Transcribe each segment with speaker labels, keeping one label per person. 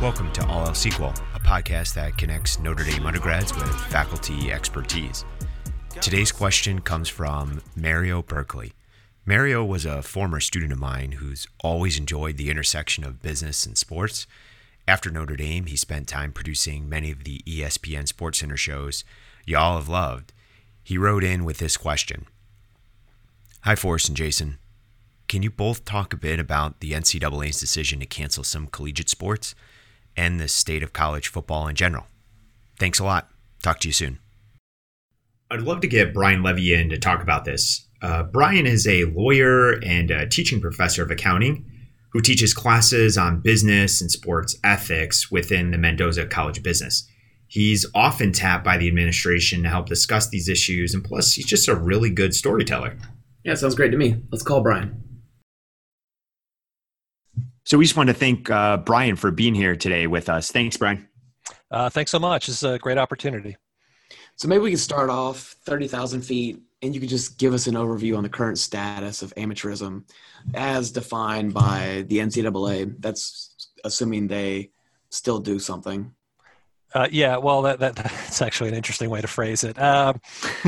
Speaker 1: Welcome to All Else Equal, a podcast that connects Notre Dame undergrads with faculty expertise. Today's question comes from Mario Berkeley. Mario was a former student of mine who's always enjoyed the intersection of business and sports. After Notre Dame, he spent time producing many of the ESPN SportsCenter shows y'all have loved. He wrote in with this question Hi, Forrest and Jason. Can you both talk a bit about the NCAA's decision to cancel some collegiate sports and the state of college football in general? Thanks a lot. Talk to you soon. I'd love to get Brian Levy in to talk about this. Uh, Brian is a lawyer and a teaching professor of accounting who teaches classes on business and sports ethics within the Mendoza College of Business. He's often tapped by the administration to help discuss these issues, and plus, he's just a really good storyteller.
Speaker 2: Yeah, sounds great to me. Let's call Brian.
Speaker 1: So we just want to thank uh, Brian for being here today with us. Thanks, Brian.
Speaker 3: Uh, thanks so much. It's a great opportunity.
Speaker 2: So maybe we can start off 30,000 feet and you could just give us an overview on the current status of amateurism as defined by the NCAA. That's assuming they still do something.
Speaker 3: Uh, yeah, well, that, that, that's actually an interesting way to phrase it. Um,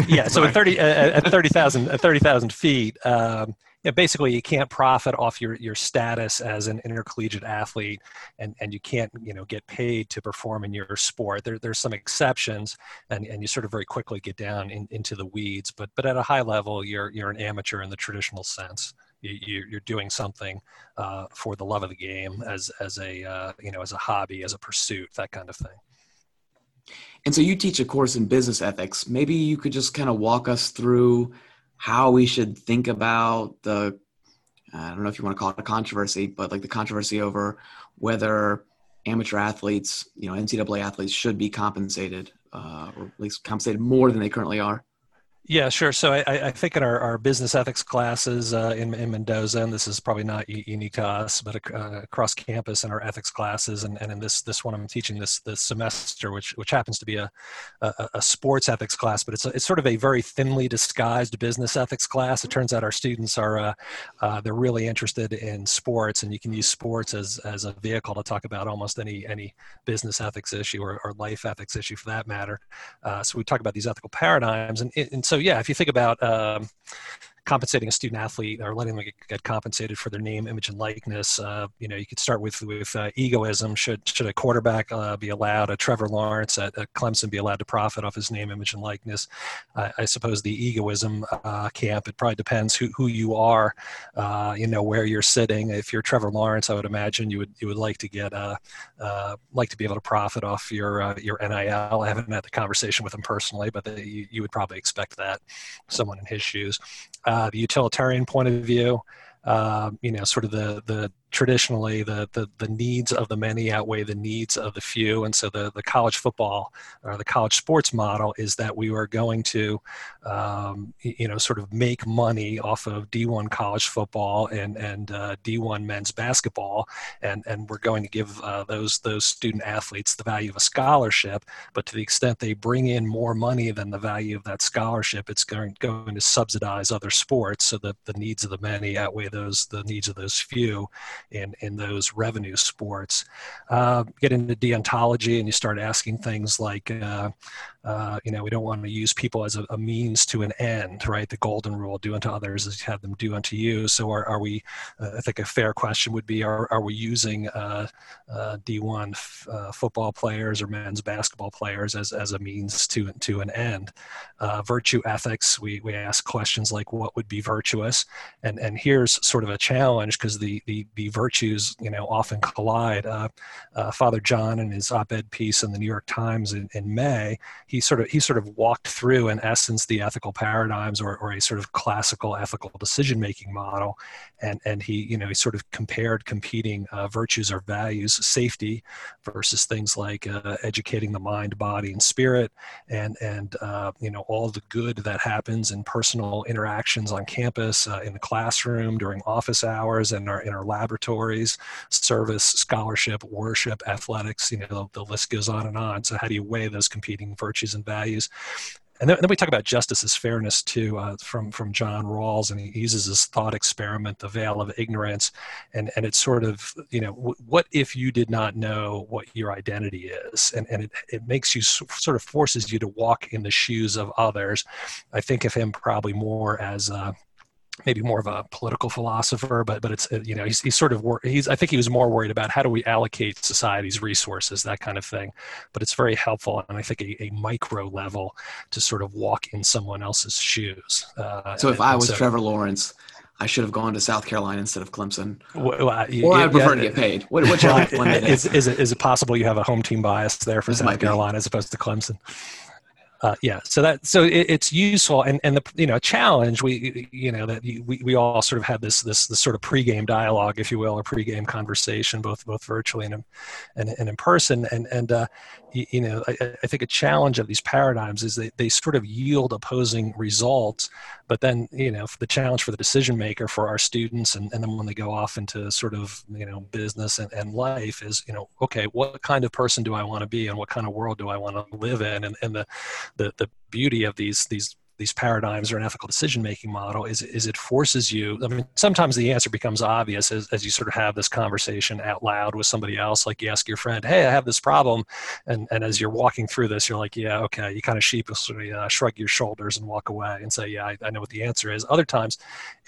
Speaker 3: yeah, so at thirty at thirty thousand at thirty thousand feet, um, yeah, basically you can't profit off your, your status as an intercollegiate athlete and, and you can't you know get paid to perform in your sport. There, there's some exceptions and, and you sort of very quickly get down in, into the weeds but but at a high level you're you're an amateur in the traditional sense. You, you're doing something uh, for the love of the game as as a uh, you know as a hobby as a pursuit that kind of thing.
Speaker 2: And so you teach a course in business ethics. Maybe you could just kind of walk us through how we should think about the I don't know if you want to call it a controversy, but like the controversy over whether amateur athletes, you know, NCAA athletes should be compensated, uh, or at least compensated more than they currently are.
Speaker 3: Yeah, sure. So I, I think in our, our business ethics classes uh, in, in Mendoza, and this is probably not unique to us, but uh, across campus in our ethics classes, and, and in this this one I'm teaching this this semester, which which happens to be a, a, a sports ethics class, but it's a, it's sort of a very thinly disguised business ethics class. It turns out our students are uh, uh, they're really interested in sports, and you can use sports as as a vehicle to talk about almost any any business ethics issue or, or life ethics issue for that matter. Uh, so we talk about these ethical paradigms, and, so yeah, if you think about um, compensating a student athlete or letting them get compensated for their name, image, and likeness. Uh, you know, you could start with with uh, egoism. Should should a quarterback uh, be allowed, a Trevor Lawrence at, at, Clemson be allowed to profit off his name, image, and likeness? I suppose the egoism uh, camp. It probably depends who, who you are. Uh, you know where you're sitting. If you're Trevor Lawrence, I would imagine you would you would like to get uh, like to be able to profit off your your NIL. I haven't had the conversation with him personally, but you, you would probably expect that someone in his shoes uh, the utilitarian point of view, uh, you know, sort of the the traditionally the, the, the needs of the many outweigh the needs of the few. And so the, the college football or the college sports model is that we are going to um, you know sort of make money off of d1 college football and and uh, d1 men's basketball. And and we're going to give uh, those those student athletes the value of a scholarship. But to the extent they bring in more money than the value of that scholarship it's going, going to subsidize other sports. So that the needs of the many outweigh those the needs of those few in, in those revenue sports. Uh, get into deontology and you start asking things like, uh, uh, you know, we don't want to use people as a, a, means to an end, right? The golden rule, do unto others as you have them do unto you. So are, are we, uh, I think a fair question would be, are, are we using uh, uh, D1 f- football players or men's basketball players as, as a means to, to an end? virtue ethics, we, we ask questions like what would be virtuous? And, and here's sort of a challenge because the, the, the virtues, you know, often collide. Father John in his op-ed piece in the New York Times in, in May, he sort of he sort of walked through in essence the ethical paradigms or, or a sort of classical ethical decision making model and and he you know he sort of compared competing uh, virtues or values safety versus things like uh, educating the mind body and spirit and and uh, you know all the good that happens in personal interactions on campus uh, in the classroom during office hours and our in our laboratories service scholarship worship athletics you know the, list goes on and on. So how do you weigh those competing virtues and values? And then, then, we talk about justice as fairness too, uh, from from John Rawls, and he uses this thought experiment, the veil of ignorance, and and it's sort of you know w- what if you did not know what your identity is, and and it, it makes you sort of forces you to walk in the shoes of others. I think of him probably more as uh, maybe more of a political philosopher, but but it's you know he's, he's sort of wor- he's I think he was more worried about how do we allocate society's resources that kind of thing. But it's very helpful, and I think a, a micro level to sort of walk in someone else's shoes.
Speaker 2: Uh, so if I was so, Trevor Lawrence. I should have gone to South Carolina instead of Clemson, well, uh, or I'd prefer yeah, to get paid. What, what's your
Speaker 3: is, is, it, is it possible you have a home team bias there for this South Carolina be. as opposed to Clemson? Uh, yeah so that so it, it's useful and and the you know challenge we you know that we, we all sort of had this this this sort of pregame dialogue if you will or pregame conversation both both virtually and and, and in person and and uh, you, know I, I, think a challenge of these paradigms is that they sort of yield opposing results but then you know the challenge for the decision maker for our students and, and then when they go off into sort of you know business and, and life is you know okay what kind of person do i want to be and what kind of world do i want to live in? And, and the the, the beauty of these these these paradigms or an ethical decision making model is, is it forces you i mean sometimes the answer becomes obvious as, as you sort of have this conversation out loud with somebody else like you ask your friend hey i have this problem. And, and as you're walking through this you're like yeah okay. You kind of sheepishly uh, shrug your shoulders and walk away and say yeah I, I know what the answer is. Other times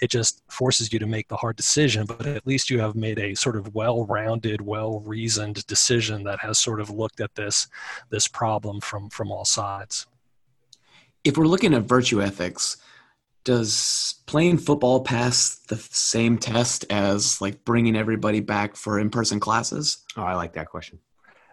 Speaker 3: it just forces you to make the hard decision but at least you have made a sort of well-rounded well-reasoned decision that has sort of looked at this this problem from from all sides
Speaker 2: if we're looking at virtue ethics, does playing football pass the same test as like bringing everybody back for in-person classes?
Speaker 1: Oh, I like that question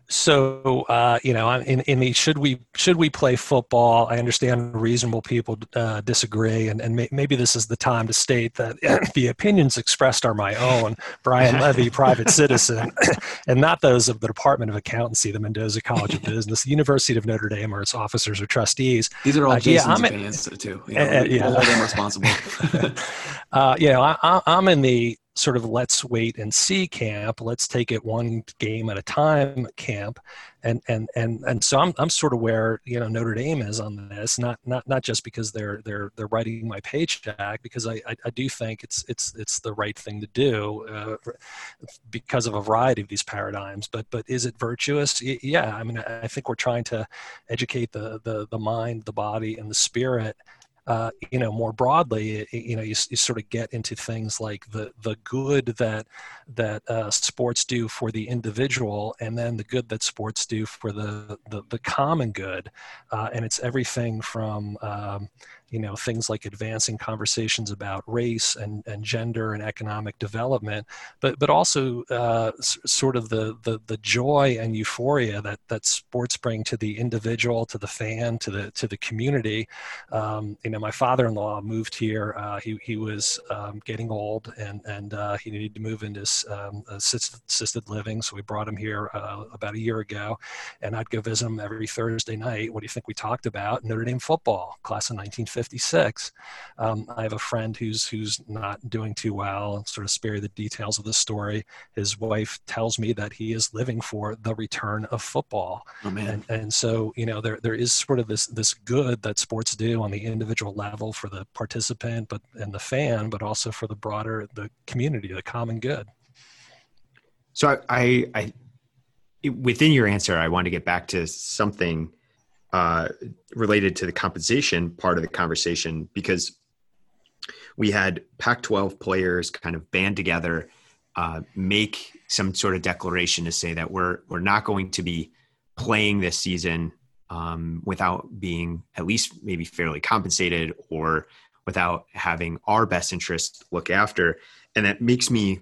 Speaker 3: so uh, you know in, in the should we should we play football? I understand reasonable people uh, disagree and, and may, maybe this is the time to state that the opinions expressed are my own. Brian levy private citizen and not those of the department of accountancy the mendoza college of business the university of notre dame or its officers or trustees.
Speaker 2: These are all uh, jason's yeah, opinions too you know, uh, yeah. hold them responsible.
Speaker 3: Uh, you know I, i'm in the sort of let's wait and see camp. Let's take it one game at a time camp. And and and and so i'm, I'm sort of where you know notre dame is on this not not not just because they're they're they're writing my paycheck because i i, I do think it's it's it's the right thing to do uh, because of a variety of these paradigms. But but is it virtuous? Yeah i mean i think we're trying to educate the the the mind the body and the spirit uh, you know, more broadly, you know, you, you sort of get into things like the the good that that uh, sports do for the individual, and then the good that sports do for the the, the common good, uh, and it's everything from um, you know things like advancing conversations about race and, and gender and economic development but but also uh, s- sort of the, the the joy and euphoria that that sports bring to the individual to the fan to the to the community. Um, you know my father-in-law moved here uh, he, he was um, getting old and and uh, he needed to move into um, assisted, assisted living so we brought him here uh, about a year ago. And I'd go visit him every Thursday night. What do you think we talked about? Notre Dame football class of 1950 56. Um, I have a friend who's who's not doing too well. sort of spare the details of the story. His wife tells me that he is living for the return of football.
Speaker 2: Oh, man.
Speaker 3: And, and so you know there there is sort of this this good that sports do on the individual level for the participant, but and the fan, but also for the broader the community, the common good.
Speaker 1: So I, I, I within your answer, I want to get back to something uh, related to the compensation part of the conversation because we had Pac 12 players kind of band together, uh, make some sort of declaration to say that we're, we're not going to be playing this season um, without being at least maybe fairly compensated or without having our best interests look after. And that makes me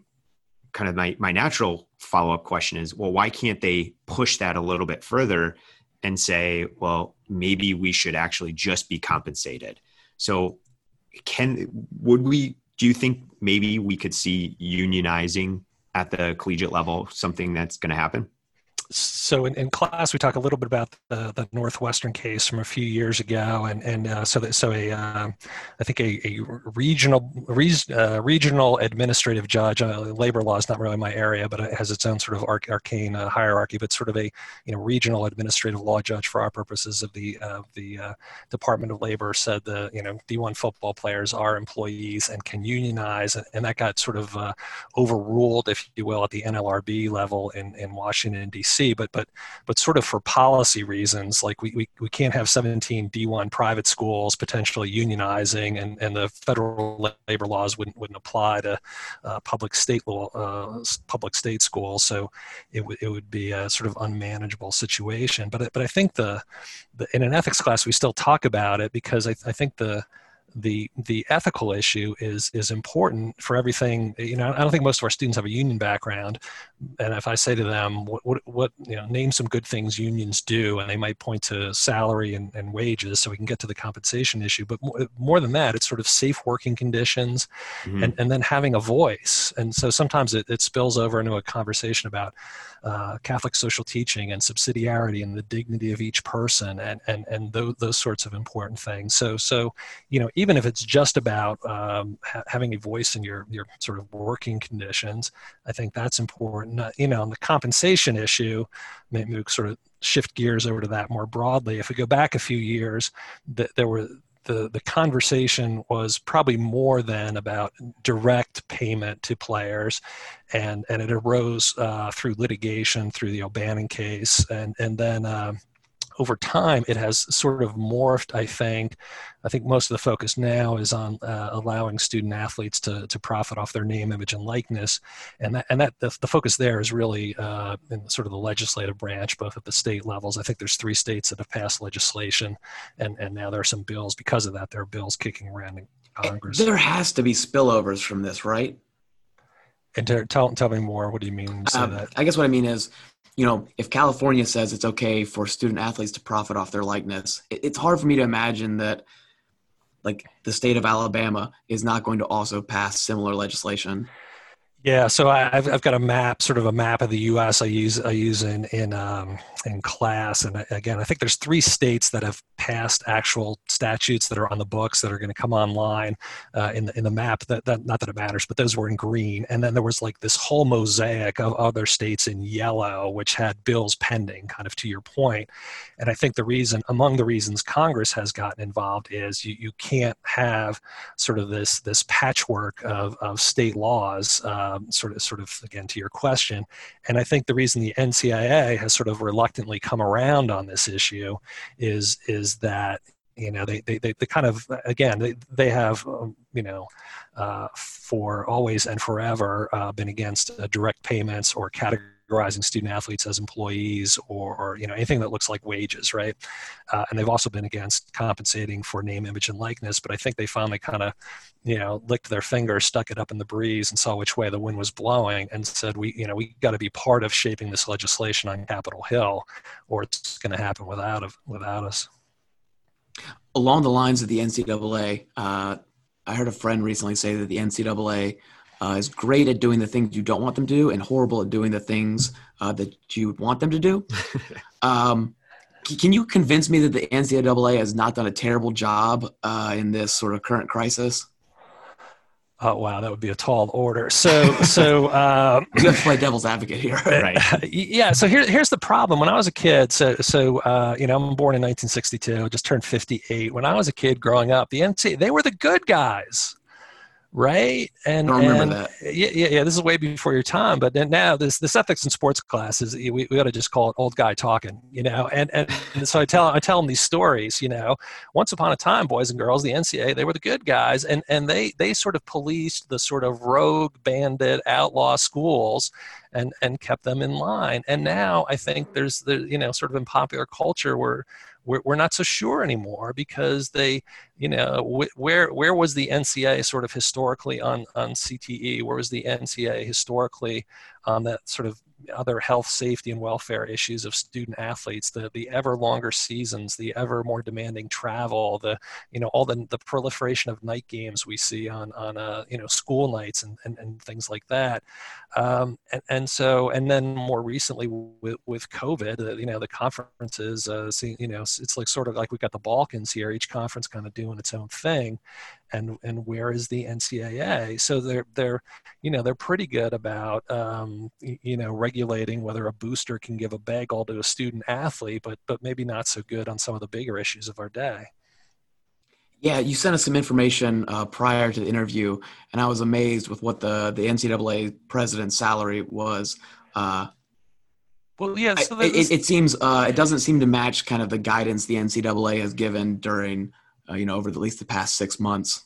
Speaker 1: kind of my, my natural follow up question is well, why can't they push that a little bit further and say, well, maybe we should actually just be compensated. So, can would we? Do you think maybe we could see unionizing at the collegiate level something that's going to happen?
Speaker 3: So in, in, class we talk a little bit about the, the northwestern case from a few years ago and and uh, so that, so a uh, I think a, a regional uh, regional administrative judge uh, labor law is not really my area but it has its own sort of arc, arcane uh, hierarchy but sort of a you know regional administrative law judge for our purposes of the the uh, Department of Labor said the you know D1 football players are employees and can unionize and, and that got sort of overruled if you will at the NLRB level in in Washington D.C but but but sort of for policy reasons, like we, we, we can't have 17 D1 private schools potentially unionizing, and, and the federal labor laws wouldn't wouldn't apply to uh, public state law, uh, public state schools. So it would it would be a sort of unmanageable situation. But but I think the, the in an ethics class we still talk about it because I, I think the the the ethical issue is is important for everything you know i don't think most of our students have a union background and if i say to them what what, what you know name some good things unions do and they might point to salary and, and wages so we can get to the compensation issue but more, more than that it's sort of safe working conditions mm-hmm. and, and then having a voice and so sometimes it, it spills over into a conversation about uh, Catholic social teaching and subsidiarity and the dignity of each person and and and those, those sorts of important things. So so you know even if it's just about um, ha- having a voice in your your sort of working conditions, I think that's important. Uh, you know, on the compensation issue, maybe we sort of shift gears over to that more broadly. If we go back a few years, th- there were the, the conversation was probably more than about direct payment to players. And, and it arose uh, through litigation through the O'Bannon case. And, and then uh, over time, it has sort of morphed, I think. I think most of the focus now is on uh, allowing student athletes to, to profit off their name, image, and likeness. And that, and that the, the focus there is really uh, in sort of the legislative branch, both at the state levels. I think there's three states that have passed legislation, and, and now there are some bills. Because of that, there are bills kicking around in Congress.
Speaker 2: There has to be spillovers from this, right?
Speaker 3: And tell, tell me more. What do you mean when you say that?
Speaker 2: I guess what I mean is you know, if California says it's okay for student athletes to profit off their likeness, it's hard for me to imagine that like the state of Alabama is not going to also pass similar legislation.
Speaker 3: Yeah, so I've I've got a map, sort of a map of the U.S. I use I use in in um, in class, and again, I think there's three states that have passed actual statutes that are on the books that are going to come online uh, in the in the map. That, that not that it matters, but those were in green, and then there was like this whole mosaic of other states in yellow, which had bills pending. Kind of to your point, and I think the reason, among the reasons Congress has gotten involved, is you you can't have sort of this this patchwork of of state laws. Uh, um, sort of sort of again to your question. And i think the reason the NCAA has sort of reluctantly come around on this issue is is that you know they they, they, they kind of again they, they have um, you know uh, for always and forever uh, been against uh, direct payments or category categorizing student athletes as employees or, or you know anything that looks like wages, right? Uh, and they've also been against compensating for name, image, and likeness. But I think they finally kind of you know licked their finger, stuck it up in the breeze, and saw which way the wind was blowing, and said we you know we got to be part of shaping this legislation on Capitol Hill, or it's going to happen without of, without us.
Speaker 2: Along the lines of the NCAA, uh, I heard a friend recently say that the NCAA uh, is great at doing the things you don't want them to do and horrible at doing the things uh, that you want them to do. um, can you convince me that the NCAA has not done a terrible job uh, in this sort of current crisis?
Speaker 3: Oh wow, that would be a tall order. So, so
Speaker 2: um, you have to play devil's advocate here, right?
Speaker 3: Yeah. So here, here's the problem. When I was a kid, so so uh, you know, I'm born in 1962, just turned 58. When I was a kid growing up, the NCAA they were the good guys right?
Speaker 2: And I remember and, that.
Speaker 3: Yeah, yeah, yeah. This is way before your time, but then now this this ethics and sports class is we, we ought to just call it old guy talking, you know. And and, and so I tell I tell them these stories, you know. Once upon a time, boys and girls, the NCAA they were the good guys, and and they they sort of policed the sort of rogue bandit outlaw schools. And, and kept them in line. And now I think there's the you know sort of in popular culture where we're, we're not so sure anymore because they, you know, wh- where where was the NCA sort of historically on on CTE? Where was the NCA historically on that sort of other health, safety, and welfare issues of student athletes, the the ever longer seasons, the ever more demanding travel, the you know all the the proliferation of night games we see on on uh, you know school nights and, and, and things like that, um, and and so and then more recently with with COVID, uh, you know the conferences, uh, see, you know it's like sort of like we've got the Balkans here, each conference kind of doing its own thing, and and where is the NCAA? So they're they're you know they're pretty good about um, you know regulating whether a booster can give a bagel to a student athlete, but but maybe not so good on some of the bigger issues of our day.
Speaker 2: Yeah, you sent us some information uh, prior to the interview, and I was amazed with what the the NCAA president's salary was. Uh,
Speaker 3: well, yeah, so
Speaker 2: I, it, it, seems uh, it doesn't seem to match kind of the guidance the NCAA has given during uh, you know, over at least the past six months.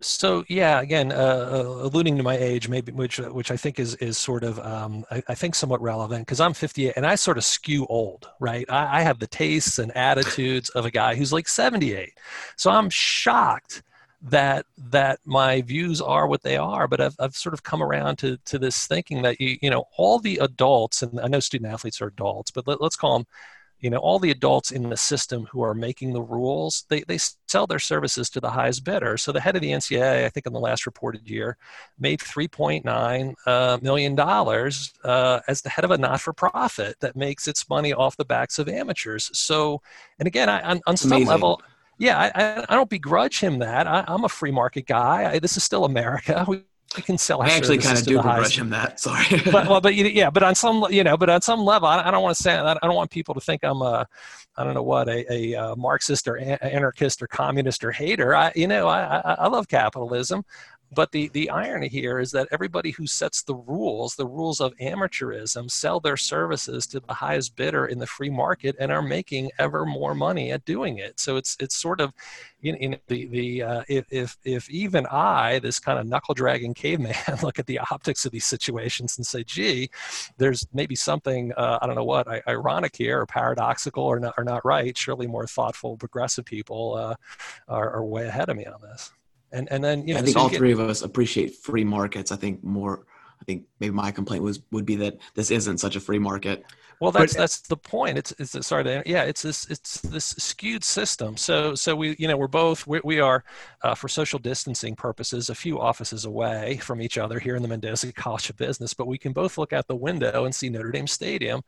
Speaker 3: So yeah, again, uh, uh, alluding to my age, maybe which which I think is is sort of um, I, I, think somewhat relevant because I'm 58 and I sort of skew old, right? I, I, have the tastes and attitudes of a guy who's like 78, so I'm shocked that that my views are what they are. But I've I've sort of come around to to this thinking that you you know all the adults and I know student athletes are adults, but let, let's call them you know all the adults in the system who are making the rules they, they sell their services to the highest bidder. So the head of the ncaa i think in the last reported year made 3.9 uh, million dollars uh, as the head of a not-for-profit that makes its money off the backs of amateurs. So and again I, on, on some Amazing. level yeah I, I, don't begrudge him that. I, am a free market guy. I, this is still america. We we can sell.
Speaker 2: I actually kind of do begrudge him that. Sorry,
Speaker 3: but well, but yeah, but on some you know, but on some level, I, I don't want to say I don't want people to think I'm a, I don't know what a, a, a Marxist or anarchist or communist or hater. I you know I, I, I love capitalism. But the, the irony here is that everybody who sets the rules, the rules of amateurism, sell their services to the highest bidder in the free market and are making ever more money at doing it. So it's it's sort of, you know, the the uh, if, if if even I, this kind of knuckle dragging caveman, look at the optics of these situations and say, gee, there's maybe something uh, I don't know what ironic here or paradoxical or not or not right. Surely more thoughtful, progressive people uh, are, are way ahead of me on this and and then you know,
Speaker 2: I think so all get, three of us appreciate free markets. I think more. I think maybe my complaint was would be that this isn't such a free market.
Speaker 3: Well, that's but, that's the point. It's it's sorry to yeah. It's this it's this skewed system. So so we you know we're both we, we are uh, for social distancing purposes a few offices away from each other here in the Mendoza College of Business, but we can both look out the window and see Notre Dame Stadium,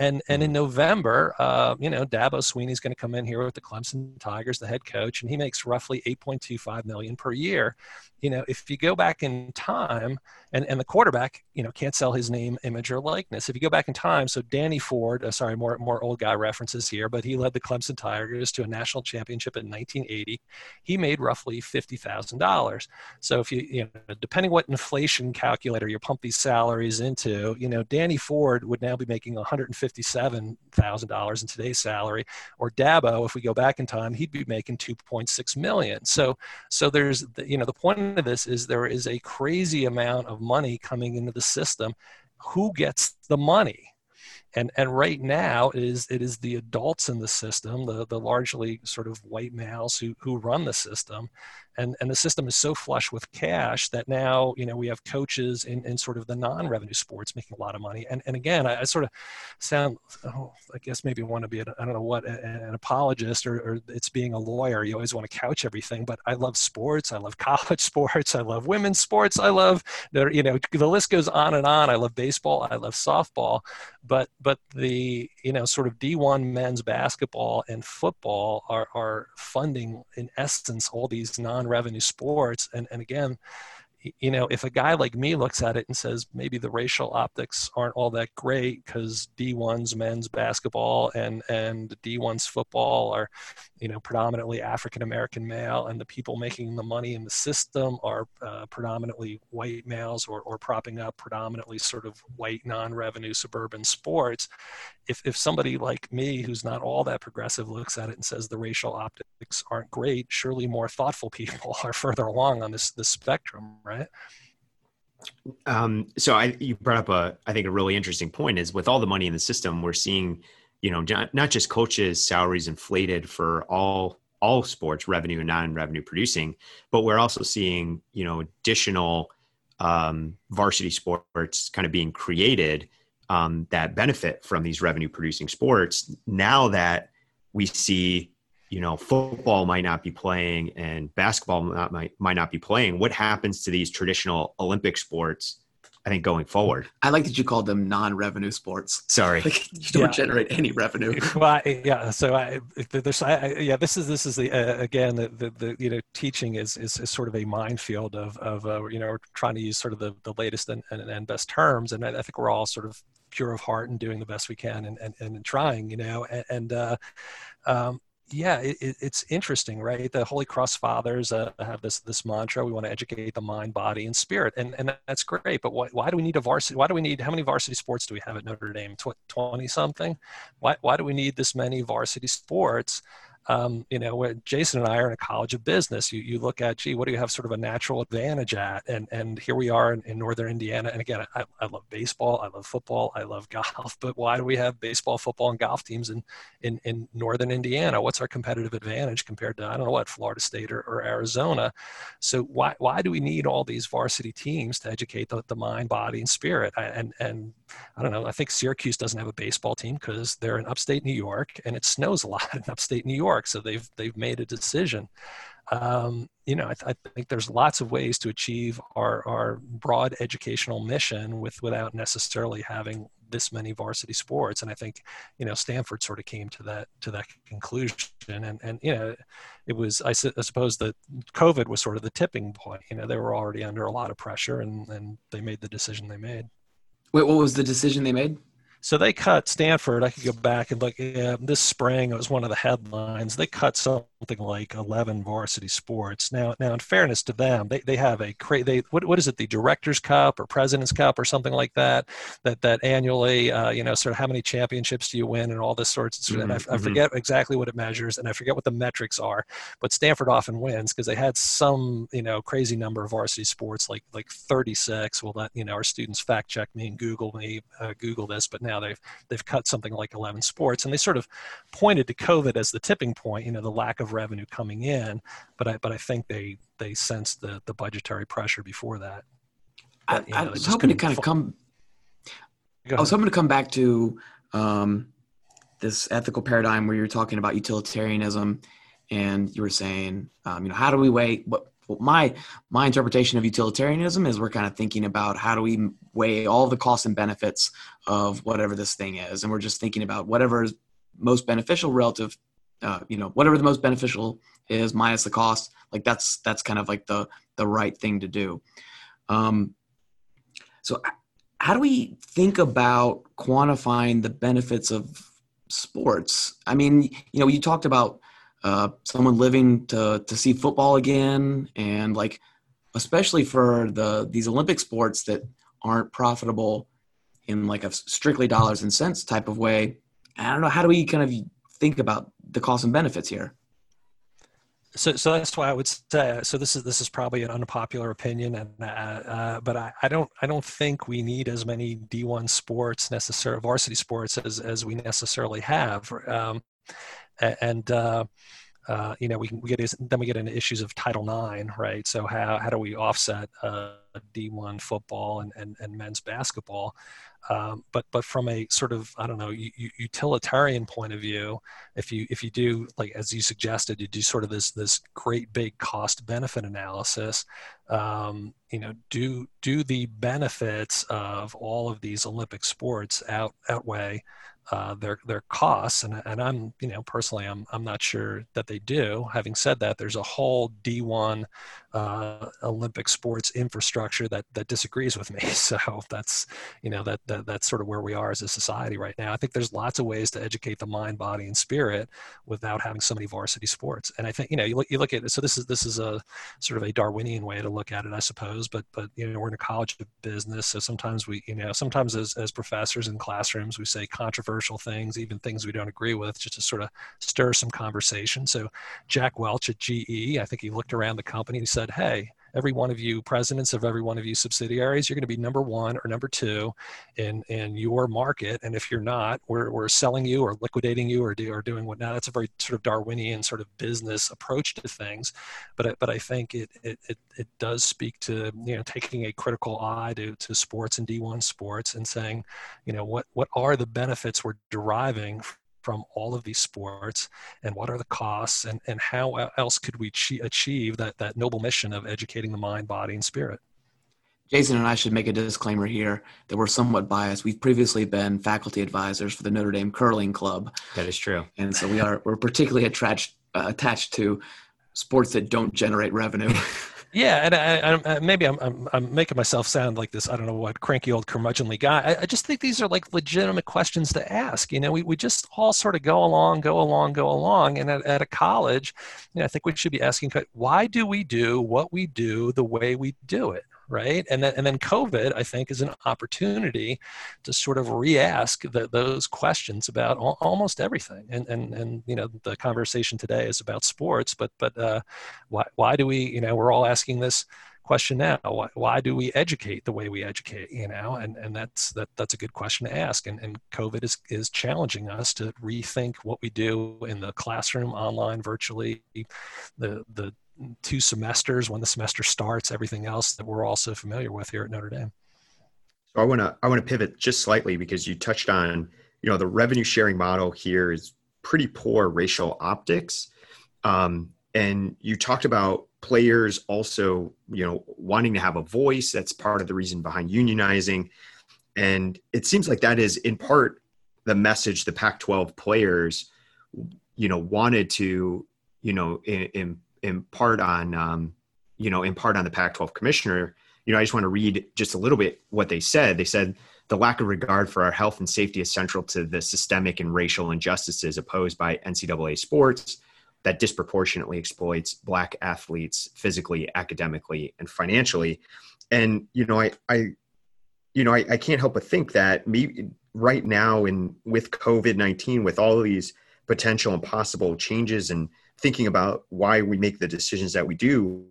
Speaker 3: and and in mm-hmm. November, uh, you know, Dabo Swinney's going to come in here with the Clemson Tigers, the head coach, and he makes roughly 8.25 million per year. You know, if you go back in time, and and the quarterback, you know, can't sell his name, image, or likeness. If you go back in time, so Danny Ford, uh, sorry, more more old guy references here, but he led the Clemson Tigers to a national championship in 1980. He made roughly fifty thousand dollars. So if you you know, depending what inflation calculator you pump these salaries into, you know, Danny Ford would now be making 150 $57,000 in today's salary. Or Dabo, if we go back in time, he'd be making 2.6 million. So, so there's, you know, the point of this is there is a crazy amount of money coming into the system. Who gets the money? And and right now it is it is the adults in the system the the largely sort of white males who who run the system and and the system is so flush with cash that now you know we have coaches in, in sort of the non-revenue sports making a lot of money. And and again i, I sort of sound oh, i guess maybe want to be I don't know what an apologist or, or it's being a lawyer. You always want to couch everything but i love sports. I love college sports. I love women's sports. I love you know the list goes on and on. I love baseball. I love softball. But but the you know sort of d1 men's basketball and football are are funding in essence all these non non-revenue sports. And, and again, you know, if a guy like me looks at it and says maybe the racial optics aren't all that great because D1's men's basketball and and D1's football are, you know, predominantly African American male, and the people making the money in the system are uh, predominantly white males or or propping up predominantly sort of white non-revenue suburban sports. If if somebody like me who's not all that progressive looks at it and says the racial optics aren't great, surely more thoughtful people are further along on this this spectrum right?
Speaker 1: Um, so I, you brought up a, I think a really interesting point is with all the money in the system, we're seeing, you know, not, not just coaches salaries inflated for all, all sports revenue and non-revenue producing, but we're also seeing, you know, additional um, varsity sports kind of being created um, that benefit from these revenue producing sports. Now that we see, you know, football might not be playing and basketball not, might, might not be playing, what happens to these traditional Olympic sports I think going forward.
Speaker 2: I like that you called them non-revenue sports.
Speaker 1: Sorry,
Speaker 2: like you don't yeah. generate any revenue.
Speaker 3: well, I, yeah. So I, there's, I, yeah, this is this is the uh, again the, the, the you know teaching is, is, is sort of a minefield of of uh, you know trying to use sort of the, the latest and, and, and best terms, and I, I think we're all sort of pure of heart and doing the best we can and and, and trying, you know, and, and uh, um, yeah, it, it's interesting, right? The Holy Cross Fathers uh, have this this mantra: we want to educate the mind, body, and spirit, and and that's great. But why, why do we need a varsity? Why do we need how many varsity sports do we have at Notre Dame? Twenty something. Why why do we need this many varsity sports? Um, you know, Jason and I are in a college of business, you, you look at, gee, what do you have sort of a natural advantage at? And, and here we are in, in Northern Indiana. And again, I, I love baseball. I love football. I love golf, but why do we have baseball, football, and golf teams in, in, in Northern Indiana? What's our competitive advantage compared to, I don't know what, Florida State or, or Arizona? So why, why do we need all these varsity teams to educate the, the mind, body, and spirit? And, and I don't know, I think Syracuse doesn't have a baseball team because they're in upstate New York and it snows a lot in upstate New York. York, so they've they've made a decision. Um, you know, I, th- I, think there's lots of ways to achieve our, our broad educational mission with without necessarily having this many varsity sports. And I think, you know, Stanford sort of came to that to that conclusion. And and you know, it was I, su- I suppose that COVID was sort of the tipping point. You know, they were already under a lot of pressure, and and they made the decision they made.
Speaker 2: Wait, what was the decision they made?
Speaker 3: So they cut Stanford. I could go back and look. Yeah, this spring, it was one of the headlines. They cut something like 11 varsity sports. Now, now, in fairness to them, they, they have a cra- they what, what is it? The Directors Cup or President's Cup or something like that. That that annually, uh, you know, sort of how many championships do you win and all this sorts. Of, mm-hmm, and I, I, mm-hmm. forget exactly what it measures, and I forget what the metrics are. But Stanford often wins because they had some, you know, crazy number of varsity sports, like like 36. We'll let you know our students fact check me and Google me, uh, Google this, but now they've they've cut something like 11 sports, and they sort of pointed to COVID as the tipping point. You know, the lack of revenue coming in, but I but I think they they sensed the the budgetary pressure before that.
Speaker 2: But, I, know, I was hoping to kind of come. I was hoping to come back to um, this ethical paradigm where you're talking about utilitarianism, and you were saying, um, you know, how do we weigh what my my interpretation of utilitarianism is we're kind of thinking about how do we weigh all the costs and benefits of whatever this thing is, and we're just thinking about whatever is most beneficial relative, uh, you know, whatever the most beneficial is minus the cost. Like that's that's kind of like the the right thing to do. Um, so how do we think about quantifying the benefits of sports? I mean, you know, you talked about uh, someone living to to see football again, and like especially for the these Olympic sports that aren't profitable in like a strictly dollars and cents type of way. I don't know how do we kind of think about the costs and benefits here.
Speaker 3: So, so that's why I would say. So this is this is probably an unpopular opinion, and uh, uh, but I, I don't I don't think we need as many D1 sports necessarily varsity sports as as we necessarily have. Um, and uh, uh, you know we, we get then we get into issues of Title IX, right? So how how do we offset uh, D1 football and, and, and men's basketball? Um, but but from a sort of I don't know utilitarian point of view, if you if you do like as you suggested, you do sort of this this great big cost benefit analysis. Um, you know, do do the benefits of all of these Olympic sports out outweigh uh, their their costs and, and I'm you know personally I'm I'm not sure that they do. Having said that there's a whole D1 uh, Olympic sports infrastructure that that disagrees with me. So that's you know that, that that's sort of where we are as a society right now. I think there's lots of ways to educate the mind body and spirit without having so many varsity sports. And I think you know you look you look at it so this is this is a sort of a Darwinian way to look at it I suppose but but you know we're in a college of business so sometimes we you know sometimes as, as professors in classrooms we say controversial controversial things, even things we don't agree with, just to sort of stir some conversation. So Jack Welch at GE, I think he looked around the company and he said, "Hey, every one of you presidents of every one of you subsidiaries, you're going to be number one or number two in in your market. And if you're not, we're, we're selling you or liquidating you or, do, or doing what now. That's a very sort of Darwinian sort of business approach to things. But but I think it it, it, it does speak to you know taking a critical eye to, to sports and D1 sports and saying, you know, what what are the benefits we're deriving from all of these sports and what are the costs and, and how else could we achieve that, that noble mission of educating the mind, body, and spirit?
Speaker 2: Jason and I should make a disclaimer here that we're somewhat biased. We've previously been faculty advisors for the Notre Dame Curling Club.
Speaker 1: That is true.
Speaker 2: And so we are we're particularly attached uh, attached to sports that don't generate revenue.
Speaker 3: Yeah, and I, I, uh, maybe I'm, I'm, I'm making myself sound like this. I don't know what cranky old curmudgeonly guy. I, I, just think these are like legitimate questions to ask. You know, we, we just all sort of go along, go along, go along. And at, at a college, you know, I think we should be asking, why do we do what we do the way we do it? Right? And then, and then COVID, I think, is an opportunity to sort of re-ask the, those questions about al- almost everything. And, and, and, you know, the conversation today is about sports, but, but uh, why, why do we, you know, we're all asking this question now why, why, do we educate the way we educate you know and and that's that that's a good question to ask and and covid is is challenging us to rethink what we do in the classroom online virtually the the two semesters when the semester starts, everything else that we're also familiar with here at Notre Dame.
Speaker 1: So I want to I want to pivot just slightly because you touched on you know the revenue sharing model here is pretty poor racial optics, um, and you talked about players also you know wanting to have a voice. That's part of the reason behind unionizing, and it seems like that is in part the message the Pac-12 players you know wanted to you know in, in in part on um, you know in part on the Pac-12 commissioner. You know, I just want to read just a little bit what they said. They said the lack of regard for our health and safety is central to the systemic and racial injustices opposed by NCAA sports that disproportionately exploits black athletes physically, academically, and financially. And you know, I, I you know, I, I can't help but think that me right now in with COVID nineteen, with all of these potential and possible changes and thinking about why we make the decisions that we do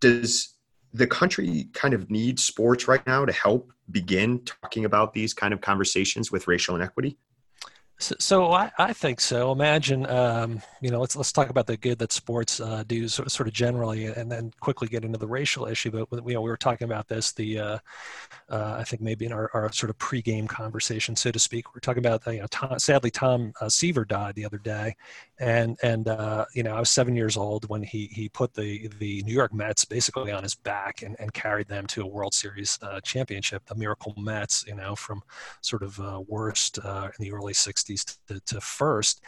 Speaker 1: does the country kind of need sports right now to help begin talking about these kind of conversations with racial inequity
Speaker 3: so, so I, I, think so. Imagine, um, you know, let's let's talk about the good that sports uh, do, sort of, sort of generally, and then quickly get into the racial issue. But you know, we were talking about this. The uh, uh, I think maybe in our, our sort of pregame conversation, so to speak, we're talking about you know, Tom, sadly Tom uh, Seaver died the other day, and and uh, you know, I was seven years old when he he put the the New York Mets basically on his back and, and carried them to a World Series uh, championship. The Miracle Mets, you know, from sort of worst in the early '60s to, to first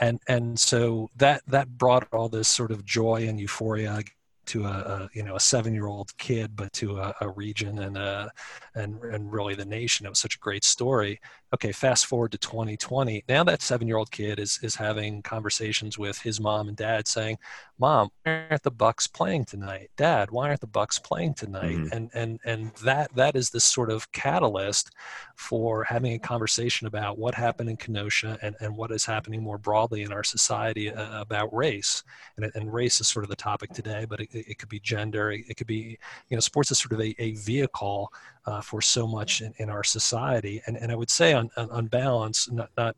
Speaker 3: and and so that that brought all this sort of joy and euphoria to a, a, you know a seven year old kid, but to a, a region and a, and and really the nation. It was such a great story. Okay, fast forward to 2020. Now that seven year old kid is is having conversations with his mom and dad, saying, "Mom, why aren't the Bucks playing tonight? Dad, why aren't the Bucks playing tonight?" Mm-hmm. And and and that that is this sort of catalyst for having a conversation about what happened in Kenosha and and what is happening more broadly in our society uh, about race. And and race is sort of the topic today, but it, it could be gender, it, it, could be, you know, sports is sort of a, a vehicle uh, for so much in, in, our society. And, and I would say on, on, on balance, not, not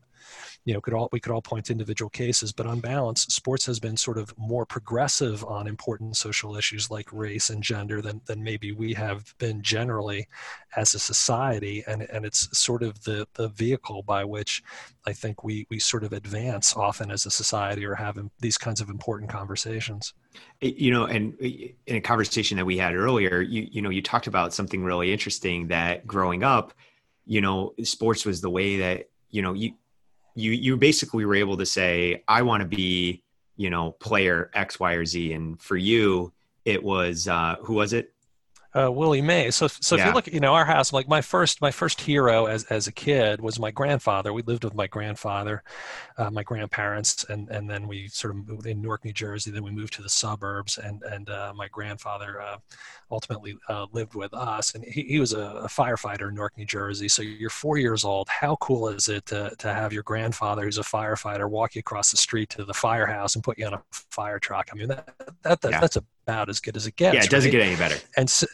Speaker 3: you know, could all we could all point to individual cases, but on balance, sports has been sort of more progressive on important social issues like race and gender than than maybe we have been generally as a society, and and it's sort of the the vehicle by which I think we we sort of advance often as a society or have these kinds of important conversations.
Speaker 1: You know, and in a conversation that we had earlier, you you know, you talked about something really interesting that growing up, you know, sports was the way that you know you you you basically were able to say i want to be you know player x y or z. And for you it was uh who was it
Speaker 3: uh, Willie Mays. So, so yeah. if you look at, you know, our house, like my first, my first hero as, as a kid was my grandfather. We lived with my grandfather, uh, my grandparents, and, and then we sort of moved in Newark, New Jersey. Then we moved to the suburbs and, and uh, my grandfather uh, ultimately uh, lived with us. And he, he was a, a, firefighter in Newark, New Jersey. So you're four years old. How cool is it to, to have your grandfather, who's a firefighter, walk you across the street to the firehouse and put you on a fire truck? I mean, that, that, that yeah. that's a about as good as it gets.
Speaker 1: Yeah, it doesn't
Speaker 3: right?
Speaker 1: get any better.
Speaker 3: And so,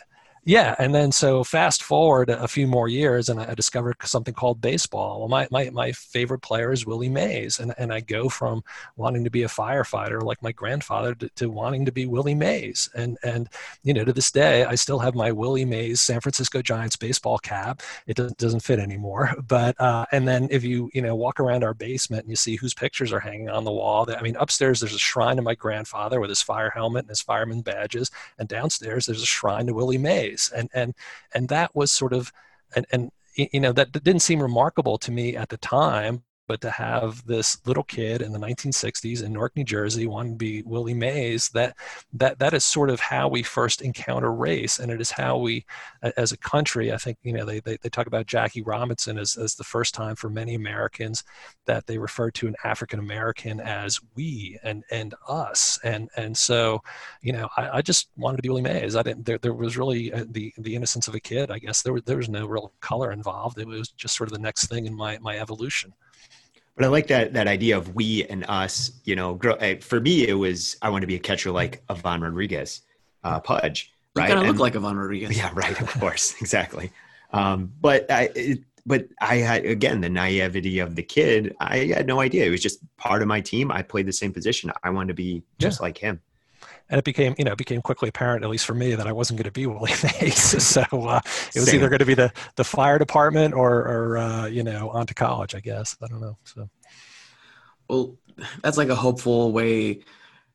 Speaker 3: yeah, and then so fast forward a few more years, and I discovered something called baseball. Well, my my, my favorite player is Willie Mays, and, and I go from wanting to be a firefighter like my grandfather to, to wanting to be Willie Mays, and and you know to this day I still have my Willie Mays San Francisco Giants baseball cap. It doesn't doesn't fit anymore, but uh, and then if you you know walk around our basement and you see whose pictures are hanging on the wall, I mean upstairs there's a shrine to my grandfather with his fire helmet and his fireman badges, and downstairs there's a shrine to Willie Mays and and and that was sort of and and you know that didn't seem remarkable to me at the time but to have this little kid in the 1960s in Newark, New Jersey, to be Willie Mays, that that that is sort of how we first encounter race, and it is how we, as a country, I think you know they they, they talk about Jackie Robinson as, as the first time for many Americans that they refer to an African American as we and and us, and and so you know I, I just wanted to be Willie Mays. I didn't there there was really uh, the the innocence of a kid. I guess there was there was no real color involved. It was just sort of the next thing in my my evolution
Speaker 1: but I like that that idea of we and us. You know, grow, uh, for me, it was I want to be a catcher like Ivan Rodriguez, uh, Pudge.
Speaker 2: You
Speaker 1: right?
Speaker 2: kind of look like Ivan Rodriguez.
Speaker 1: Yeah, right. Of course, exactly. Um, but I, it, but I had again the naivety of the kid. I had no idea. It was just part of my team. I played the same position. I wanted to be just yeah. like him
Speaker 3: and it became you know it became quickly apparent at least for me that I wasn't going to be Willie Mays. so uh, it was Same. either going to be the the fire department or or uh, you know on to college. I guess I don't know. So
Speaker 2: well, that's like a hopeful way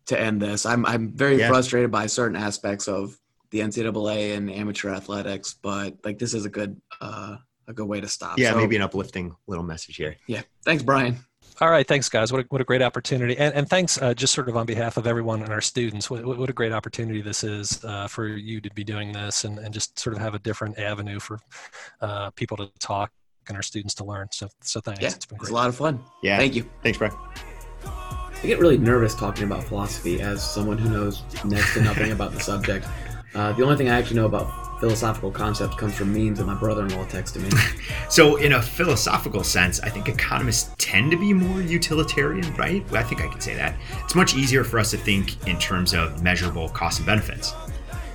Speaker 2: to end this. I'm I'm very yeah. frustrated by certain aspects of the NCAA and amateur athletics, but like this is a good uh, a good way to stop.
Speaker 1: Yeah, so, maybe an uplifting little message here.
Speaker 2: Yeah, thanks, Brian.
Speaker 3: All right, thanks, guys. What a, what a great opportunity, and, and thanks uh, just sort of on behalf of everyone and our students. What, what a great opportunity this is uh, for you to be doing this, and, and just sort of have a different avenue for uh, people to talk and our students to learn. So, so thanks.
Speaker 2: Yeah,
Speaker 3: it's been great.
Speaker 2: It's a lot of fun.
Speaker 1: Yeah,
Speaker 2: thank you.
Speaker 1: Thanks, Brian.
Speaker 2: I get really nervous talking about philosophy as someone who knows next to nothing about the subject. Uh, the only thing I actually know about philosophical concepts comes from memes that my brother-in-law texted me.
Speaker 1: so, in a philosophical sense, I think economists tend to be more utilitarian, right? I think I can say that. It's much easier for us to think in terms of measurable costs and benefits.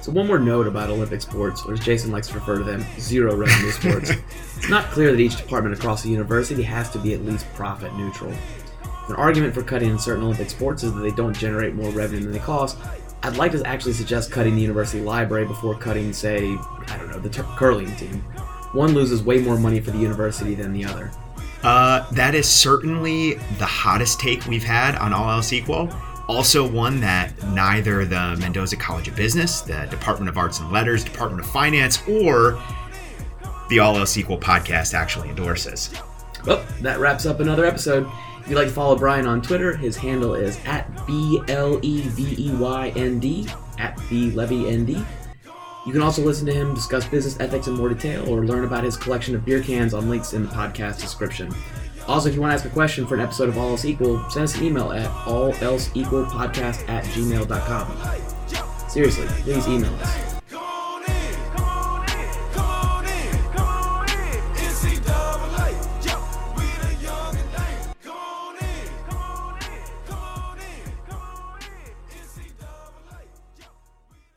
Speaker 2: So, one more note about Olympic sports, or as Jason likes to refer to them, zero revenue sports. it's not clear that each department across the university has to be at least profit neutral. An argument for cutting in certain Olympic sports is that they don't generate more revenue than they cost, I'd like to actually suggest cutting the university library before cutting, say, I don't know, the curling team. One loses way more money for the university than the other.
Speaker 1: Uh, that is certainly the hottest take we've had on All Else Equal. Also, one that neither the Mendoza College of Business, the Department of Arts and Letters, Department of Finance, or the All Else Equal podcast actually endorses.
Speaker 2: Well, that wraps up another episode. If you'd like to follow Brian on Twitter, his handle is at B L E V E Y N D, at B Levey N D. You can also listen to him discuss business ethics in more detail or learn about his collection of beer cans on links in the podcast description. Also, if you want to ask a question for an episode of All Else Equal, send us an email at allelseequalpodcast at gmail.com. Seriously, please email us.